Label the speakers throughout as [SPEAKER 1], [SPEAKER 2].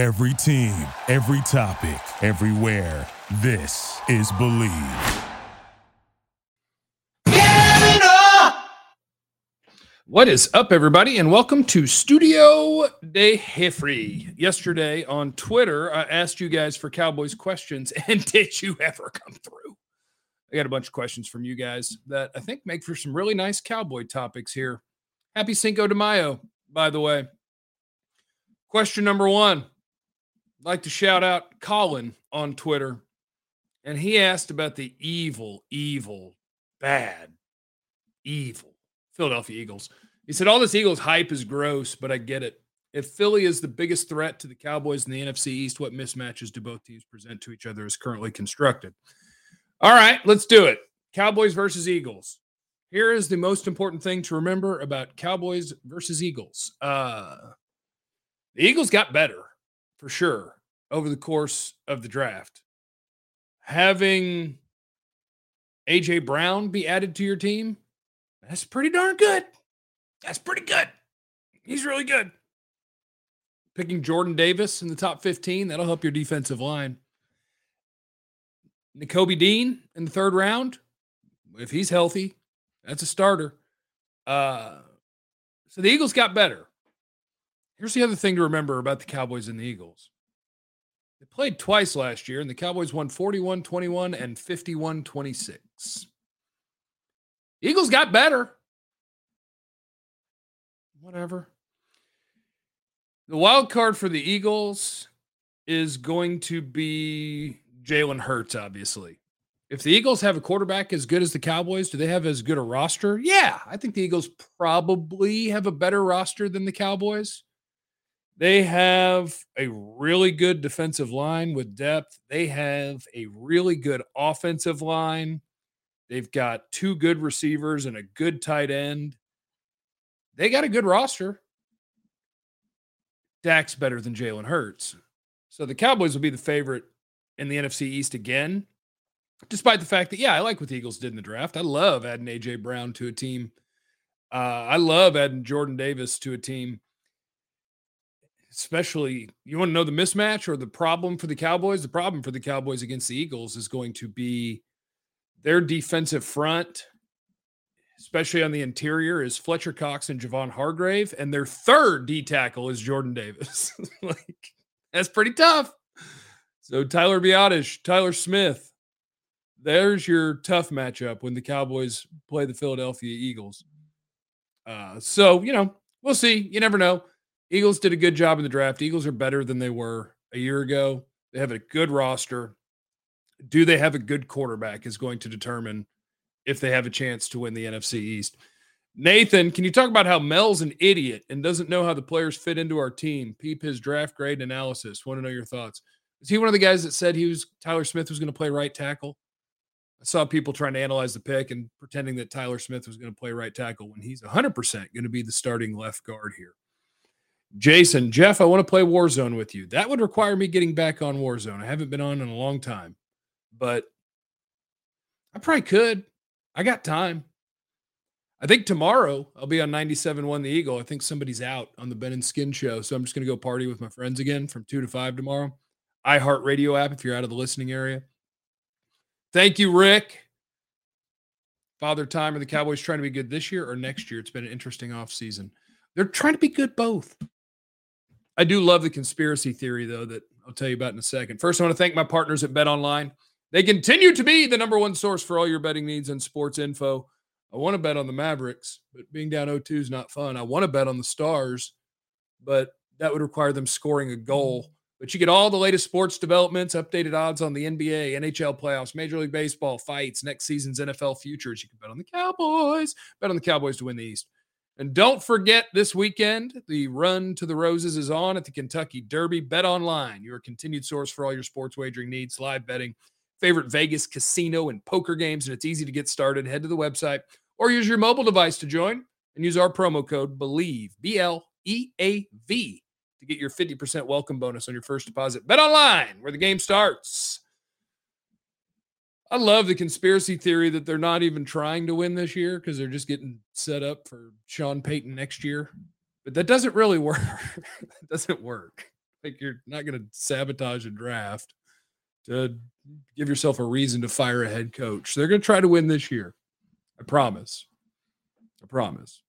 [SPEAKER 1] Every team, every topic, everywhere. This is Bleav.
[SPEAKER 2] What is up, everybody, and welcome to Studio de Hefri. Yesterday on Twitter, I asked you guys for Cowboys questions, and did you ever come through? I got a bunch of questions from you guys that I think make for some really nice Cowboy topics here. Happy Cinco de Mayo, by the way. Question number one I'd like to shout out Colin on Twitter, and he asked about the evil, evil, bad, evil Philadelphia Eagles. He said, All this Eagles hype is gross, but I get it. If Philly is the biggest threat to the Cowboys in the NFC East, what mismatches do both teams present to each other as currently constructed? All right, let's do it. Cowboys versus Eagles. Here is the most important thing to remember about Cowboys versus Eagles. Uh, the Eagles got better for sure over the course of the draft. Having AJ Brown be added to your team that's pretty darn good. That's pretty good. He's really good. Picking Jordan Davis in the top 15, that'll help your defensive line. Nakobe Dean in the third round, if he's healthy, that's a starter. Uh, so the Eagles got better. Here's the other thing to remember about the Cowboys and the Eagles. They played twice last year, and the Cowboys won 41 21 and 51 26. Eagles got better. Whatever. The wild card for the Eagles is going to be Jalen Hurts, obviously. If the Eagles have a quarterback as good as the Cowboys, do they have as good a roster? Yeah, I think the Eagles probably have a better roster than the Cowboys. They have a really good defensive line with depth. They have a really good offensive line. They've got two good receivers and a good tight end. They got a good roster. Dak's better than Jalen Hurts. So the Cowboys will be the favorite in the NFC East again, despite the fact that, yeah, I like what the Eagles did in the draft. I love adding A.J. Brown to a team. Uh, I love adding Jordan Davis to a team. Especially, you want to know the mismatch or the problem for the Cowboys? The problem for the Cowboys against the Eagles is going to be their defensive front, especially on the interior, is Fletcher Cox and Javon Hargrave, and their third D tackle is Jordan Davis. like that's pretty tough. So Tyler Biadasz, Tyler Smith, there's your tough matchup when the Cowboys play the Philadelphia Eagles. Uh, so you know we'll see. You never know. Eagles did a good job in the draft. Eagles are better than they were a year ago. They have a good roster do they have a good quarterback is going to determine if they have a chance to win the NFC East. Nathan, can you talk about how Mel's an idiot and doesn't know how the players fit into our team? Peep his draft grade analysis. Want to know your thoughts. Is he one of the guys that said he was Tyler Smith was going to play right tackle? I saw people trying to analyze the pick and pretending that Tyler Smith was going to play right tackle when he's 100% going to be the starting left guard here. Jason, Jeff, I want to play Warzone with you. That would require me getting back on Warzone. I haven't been on in a long time but I probably could. I got time. I think tomorrow I'll be on 97.1 The Eagle. I think somebody's out on the Ben and Skin show. So I'm just going to go party with my friends again from 2 to 5 tomorrow. iHeartRadio app if you're out of the listening area. Thank you, Rick. Father Time, are the Cowboys trying to be good this year or next year? It's been an interesting offseason. They're trying to be good both. I do love the conspiracy theory, though, that I'll tell you about in a second. First, I want to thank my partners at Bet Online. They continue to be the number one source for all your betting needs and sports info. I want to bet on the Mavericks, but being down 0 2 is not fun. I want to bet on the Stars, but that would require them scoring a goal. But you get all the latest sports developments, updated odds on the NBA, NHL playoffs, Major League Baseball fights, next season's NFL futures. You can bet on the Cowboys, bet on the Cowboys to win the East. And don't forget this weekend, the run to the roses is on at the Kentucky Derby. Bet online, your continued source for all your sports wagering needs, live betting favorite Vegas casino and poker games, and it's easy to get started. Head to the website or use your mobile device to join and use our promo code BLEAV, B L E A V, to get your 50% welcome bonus on your first deposit. Bet online, where the game starts. I love the conspiracy theory that they're not even trying to win this year because they're just getting set up for Sean Payton next year. But that doesn't really work. that doesn't work. like you're not going to sabotage a draft to give yourself a reason to fire a head coach. They're going to try to win this year. I promise. I promise.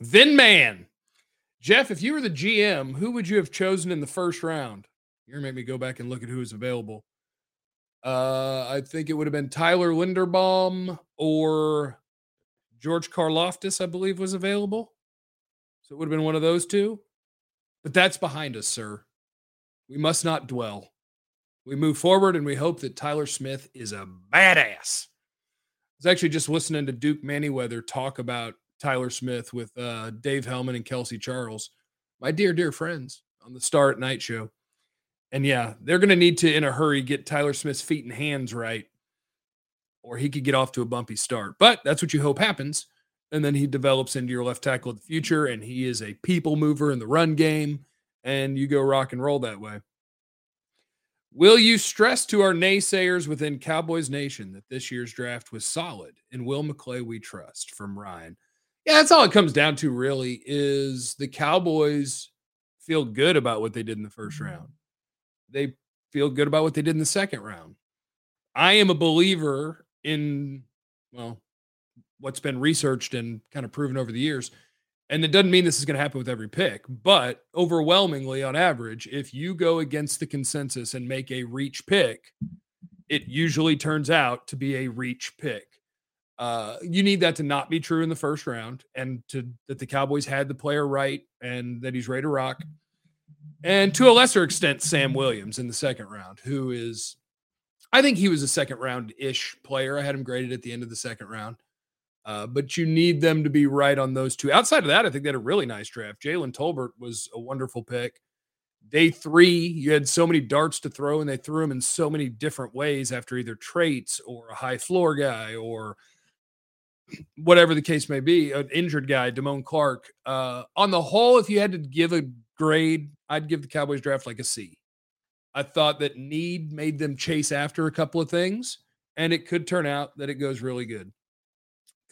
[SPEAKER 2] Then man, Jeff, if you were the GM, who would you have chosen in the first round? You're gonna make me go back and look at who is available. Uh, I think it would have been Tyler Linderbaum or George Karlaftis, I believe, was available. So it would have been one of those two. But that's behind us, sir. We must not dwell. We move forward and we hope that Tyler Smith is a badass. I was actually just listening to Duke Manyweather talk about Tyler Smith with uh, Dave Helman and Kelsey Charles, my dear, dear friends on the Star at Night show. And yeah, they're going to need to, in a hurry, get Tyler Smith's feet and hands right, or he could get off to a bumpy start. But that's what you hope happens. And then he develops into your left tackle of the future, and he is a people mover in the run game, and you go rock and roll that way. Will you stress to our naysayers within Cowboys Nation that this year's draft was solid and Will McClay we trust from Ryan? Yeah, that's all it comes down to, really, is the Cowboys feel good about what they did in the first round they feel good about what they did in the second round. I am a believer in, well, what's been researched and kind of proven over the years. And it doesn't mean this is going to happen with every pick, but overwhelmingly on average, if you go against the consensus and make a reach pick, it usually turns out to be a reach pick. Uh, you need that to not be true in the first round and to that the Cowboys had the player right and that he's ready to rock and to a lesser extent, Sam Williams in the second round, who is, I think he was a second round ish player. I had him graded at the end of the second round. Uh, but you need them to be right on those two. Outside of that, I think they had a really nice draft. Jalen Tolbert was a wonderful pick. Day three, you had so many darts to throw, and they threw them in so many different ways after either traits or a high floor guy or whatever the case may be, an injured guy, Damone Clark. Uh, on the whole, if you had to give a grade, I'd give the Cowboys draft like a C. I thought that need made them chase after a couple of things, and it could turn out that it goes really good.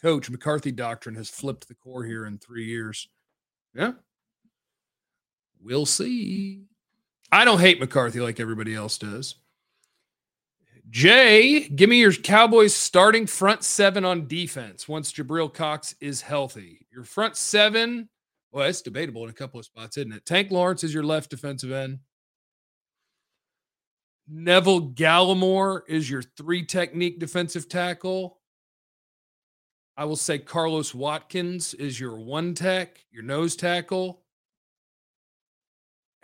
[SPEAKER 2] Coach, McCarthy doctrine has flipped the core here in three years. Yeah. We'll see. I don't hate McCarthy like everybody else does. Jay, give me your Cowboys starting front seven on defense once Jabril Cox is healthy. Your front seven well, it's debatable in a couple of spots, isn't it? Tank Lawrence is your left defensive end. Neville Gallimore is your three technique defensive tackle. I will say Carlos Watkins is your one tech, your nose tackle.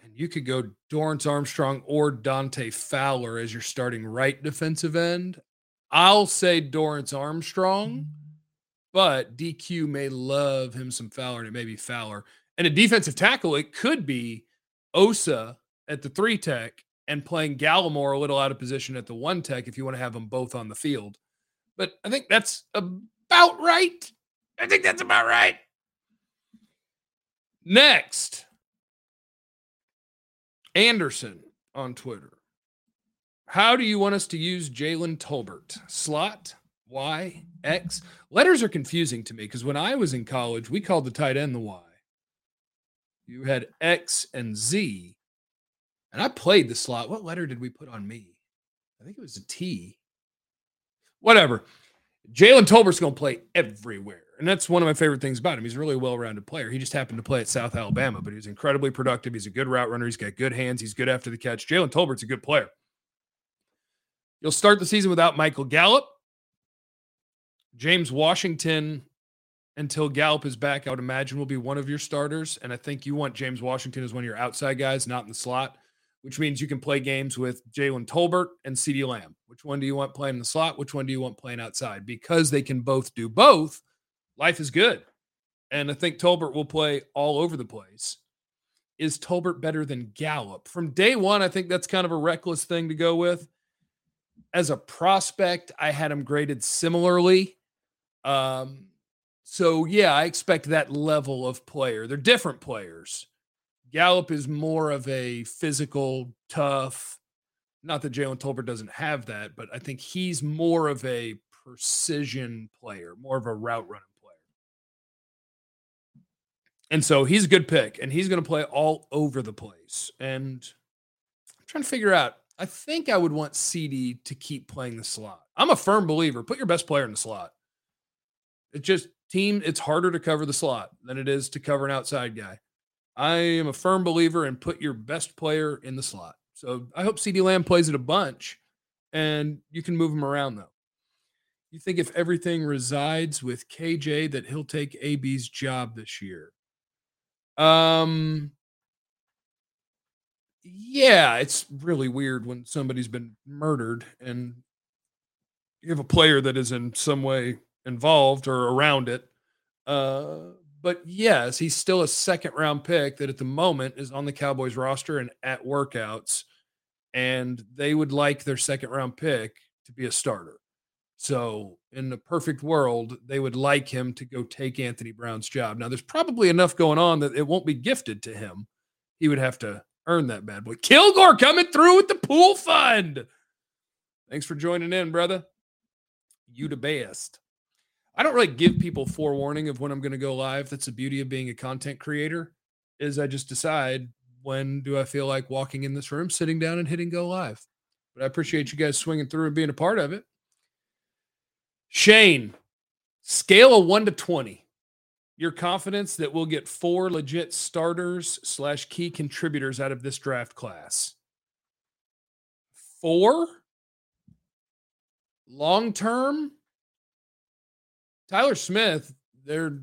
[SPEAKER 2] And you could go Dorance Armstrong or Dante Fowler as your starting right defensive end. I'll say Dorance Armstrong but DQ may love him some Fowler, and it may be Fowler. And a defensive tackle, it could be Osa at the three tech and playing Gallimore a little out of position at the one tech if you want to have them both on the field. But I think that's about right. I think that's about right. Next, Anderson on Twitter. How do you want us to use Jalen Tolbert? Slot, Y, X. Letters are confusing to me because when I was in college, we called the tight end the Y. You had X and Z. And I played the slot. What letter did we put on me? I think it was a T. Whatever. Jalen Tolbert's going to play everywhere. And that's one of my favorite things about him. He's a really well rounded player. He just happened to play at South Alabama, but he's incredibly productive. He's a good route runner. He's got good hands. He's good after the catch. Jalen Tolbert's a good player. You'll start the season without Michael Gallup. James Washington, until Gallup is back, I would imagine will be one of your starters. And I think you want James Washington as one of your outside guys, not in the slot, which means you can play games with Jalen Tolbert and CeeDee Lamb. Which one do you want playing in the slot? Which one do you want playing outside? Because they can both do both, life is good. And I think Tolbert will play all over the place. Is Tolbert better than Gallup? From day one, I think that's kind of a reckless thing to go with. As a prospect, I had him graded similarly um, so yeah, I expect that level of player. They're different players. Gallup is more of a physical, tough. Not that Jalen Tolbert doesn't have that, but I think he's more of a precision player, more of a route running player. And so he's a good pick and he's going to play all over the place. And I'm trying to figure out, I think I would want CeeDee to keep playing the slot. I'm a firm believer. Put your best player in the slot. It just team, it's harder to cover the slot than it is to cover an outside guy. I am a firm believer in put your best player in the slot. So I hope CeeDee Lamb plays it a bunch and you can move him around though. You think if everything resides with KJ that he'll take AB's job this year? Um yeah, it's really weird when somebody's been murdered and you have a player that is in some way involved or around it. Uh, but yes, he's still a second round pick that at the moment is on the Cowboys roster and at workouts. And they would like their second round pick to be a starter. So, in the perfect world, they would like him to go take Anthony Brown's job. Now, there's probably enough going on that it won't be gifted to him. He would have to earn that bad boy. Kilgore coming through with the pool fund. Thanks for joining in, brother. You the best. I don't really give people forewarning of when I'm going to go live. That's the beauty of being a content creator. Is I just decide when do I feel like walking in this room, sitting down, and hitting go live. But I appreciate you guys swinging through and being a part of it. Shane, scale of one to twenty. Your confidence that we'll get four legit starters slash key contributors out of this draft class. Four long term Tyler Smith, they're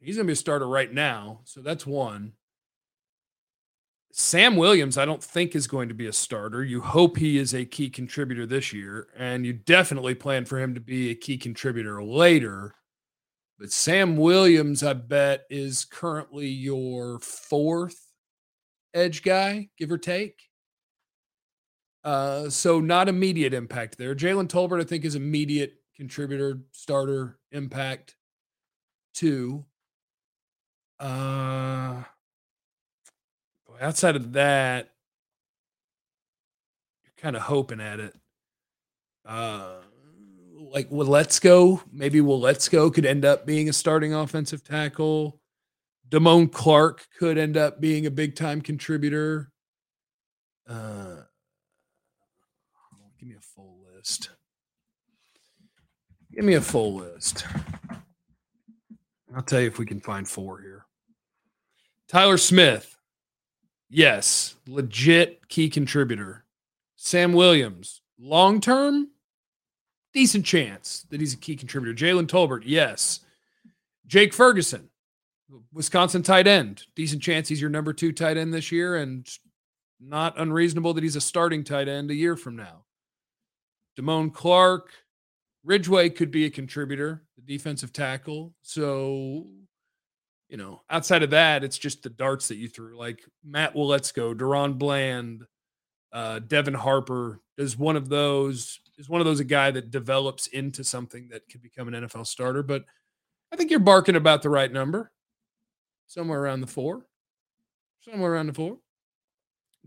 [SPEAKER 2] he's going to be a starter right now, so that's one. Sam Williams, I don't think is going to be a starter. You hope he is a key contributor this year, and you definitely plan for him to be a key contributor later. But Sam Williams, I bet, is currently your fourth edge guy, give or take. Uh, so not immediate impact there. Jalen Tolbert, I think, is immediate contributor, starter, impact. Two. Uh, outside of that, you're kind of hoping at it. Uh, like Waletzko. Maybe Waletzko could end up being a starting offensive tackle. Damone Clark could end up being a big time contributor. Uh, give me a full list. Give me a full list. I'll tell you if we can find four here. Tyler Smith. Yes, legit key contributor. Sam Williams, long term, decent chance that he's a key contributor. Jalen Tolbert, yes. Jake Ferguson, Wisconsin tight end, decent chance he's your number two tight end this year, and not unreasonable that he's a starting tight end a year from now. Damone Clark, Ridgeway could be a contributor, the defensive tackle. So, you know, outside of that, it's just the darts that you threw, like Matt Waletzko, DaRon Bland, uh, Devin Harper is one of those. Is one of those a guy that develops into something that could become an NFL starter? But I think you're barking about the right number, somewhere around the four, somewhere around the four.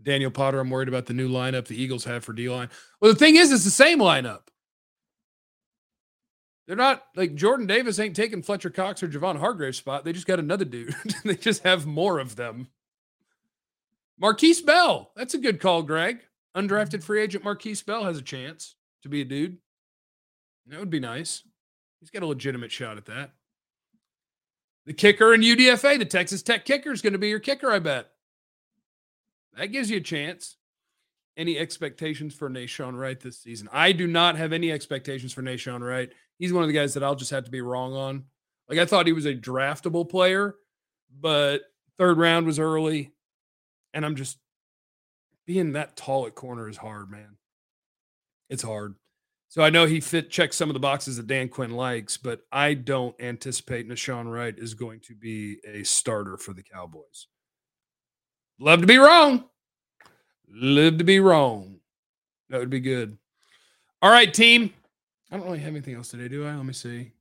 [SPEAKER 2] Daniel Potter, I'm worried about the new lineup the Eagles have for D line. Well, the thing is, it's the same lineup. They're not like Jordan Davis ain't taking Fletcher Cox or Javon Hargrave's spot. They just got another dude. they just have more of them. Markquese Bell. That's a good call, Greg. Undrafted free agent Markquese Bell has a chance to be a dude. That would be nice. He's got a legitimate shot at that. The kicker in UDFA, the Texas Tech kicker, is going to be your kicker, I bet. That gives you a chance any expectations for Nahshon Wright this season. I do not have any expectations for Nahshon Wright. He's one of the guys that I'll just have to be wrong on. Like I thought he was a draftable player, but third round was early, and I'm just being that tall at corner is hard, man. It's hard. So I know he fit checks some of the boxes that Dan Quinn likes, but I don't anticipate Nahshon Wright is going to be a starter for the Cowboys. Love to be wrong. Live to be wrong. That would be good. All right, team. I don't really have anything else today, do I? Let me see.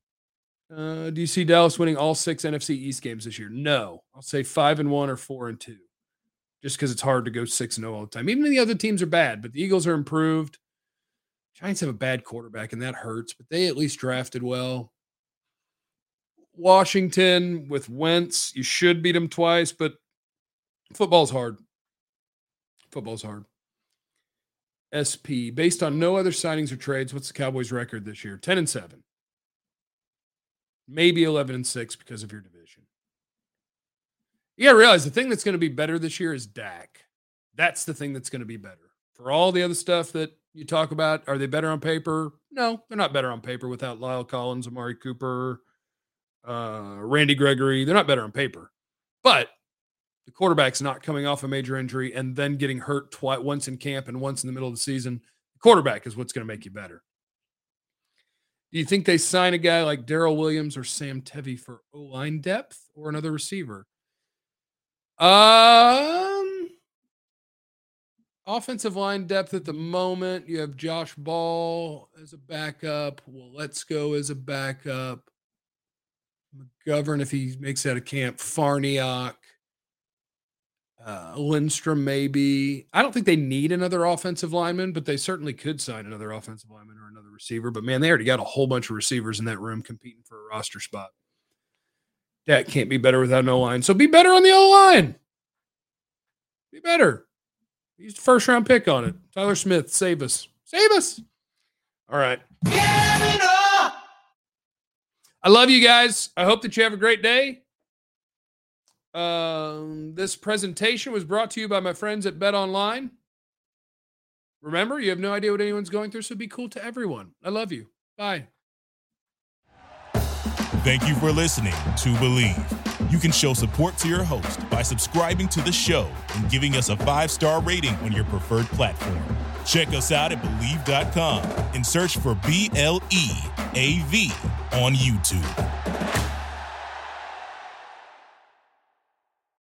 [SPEAKER 2] Uh, do you see Dallas winning all six NFC East games this year? No. I'll say five and one or four and two, just because it's hard to go six and zero all the time. Even the other teams are bad, but the Eagles are improved. Giants have a bad quarterback, and that hurts, but they at least drafted well. Washington with Wentz, you should beat them twice, but football's hard. Football's hard. SP, based on no other signings or trades, what's the Cowboys' record this year? 10 and 7. Maybe 11 and 6 because of your division. To realize the thing that's going to be better this year is Dak. That's the thing that's going to be better. For all the other stuff that you talk about, are they better on paper? No, they're not better on paper without La'el Collins, Amari Cooper, uh, Randy Gregory. They're not better on paper. But the quarterback's not coming off a major injury and then getting hurt twice, once in camp and once in the middle of the season. The quarterback is what's going to make you better. Do you think they sign a guy like Daryl Williams or Sam Tevi for O line depth or another receiver? Um, offensive line depth at the moment. You have Josh Ball as a backup. Waletzko as a backup. McGovern, if he makes out of camp, Farniok uh, Lindstrom, maybe. I don't think they need another offensive lineman, but they certainly could sign another offensive lineman or another receiver. But man, they already got a whole bunch of receivers in that room competing for a roster spot. That can't be better without no line. So be better on the O line. Be better. Use the first round pick on it. Tyler Smith, save us. Save us. All right. I love you guys. I hope that you have a great day. Um, this presentation was brought to you by my friends at Bet Online. Remember, you have no idea what anyone's going through, so be cool to everyone. I love you. Bye.
[SPEAKER 1] Thank you for listening to Bleav. You can show support to your host by subscribing to the show and giving us a five star rating on your preferred platform. Check us out at Bleav.com and search for B L E A V on YouTube.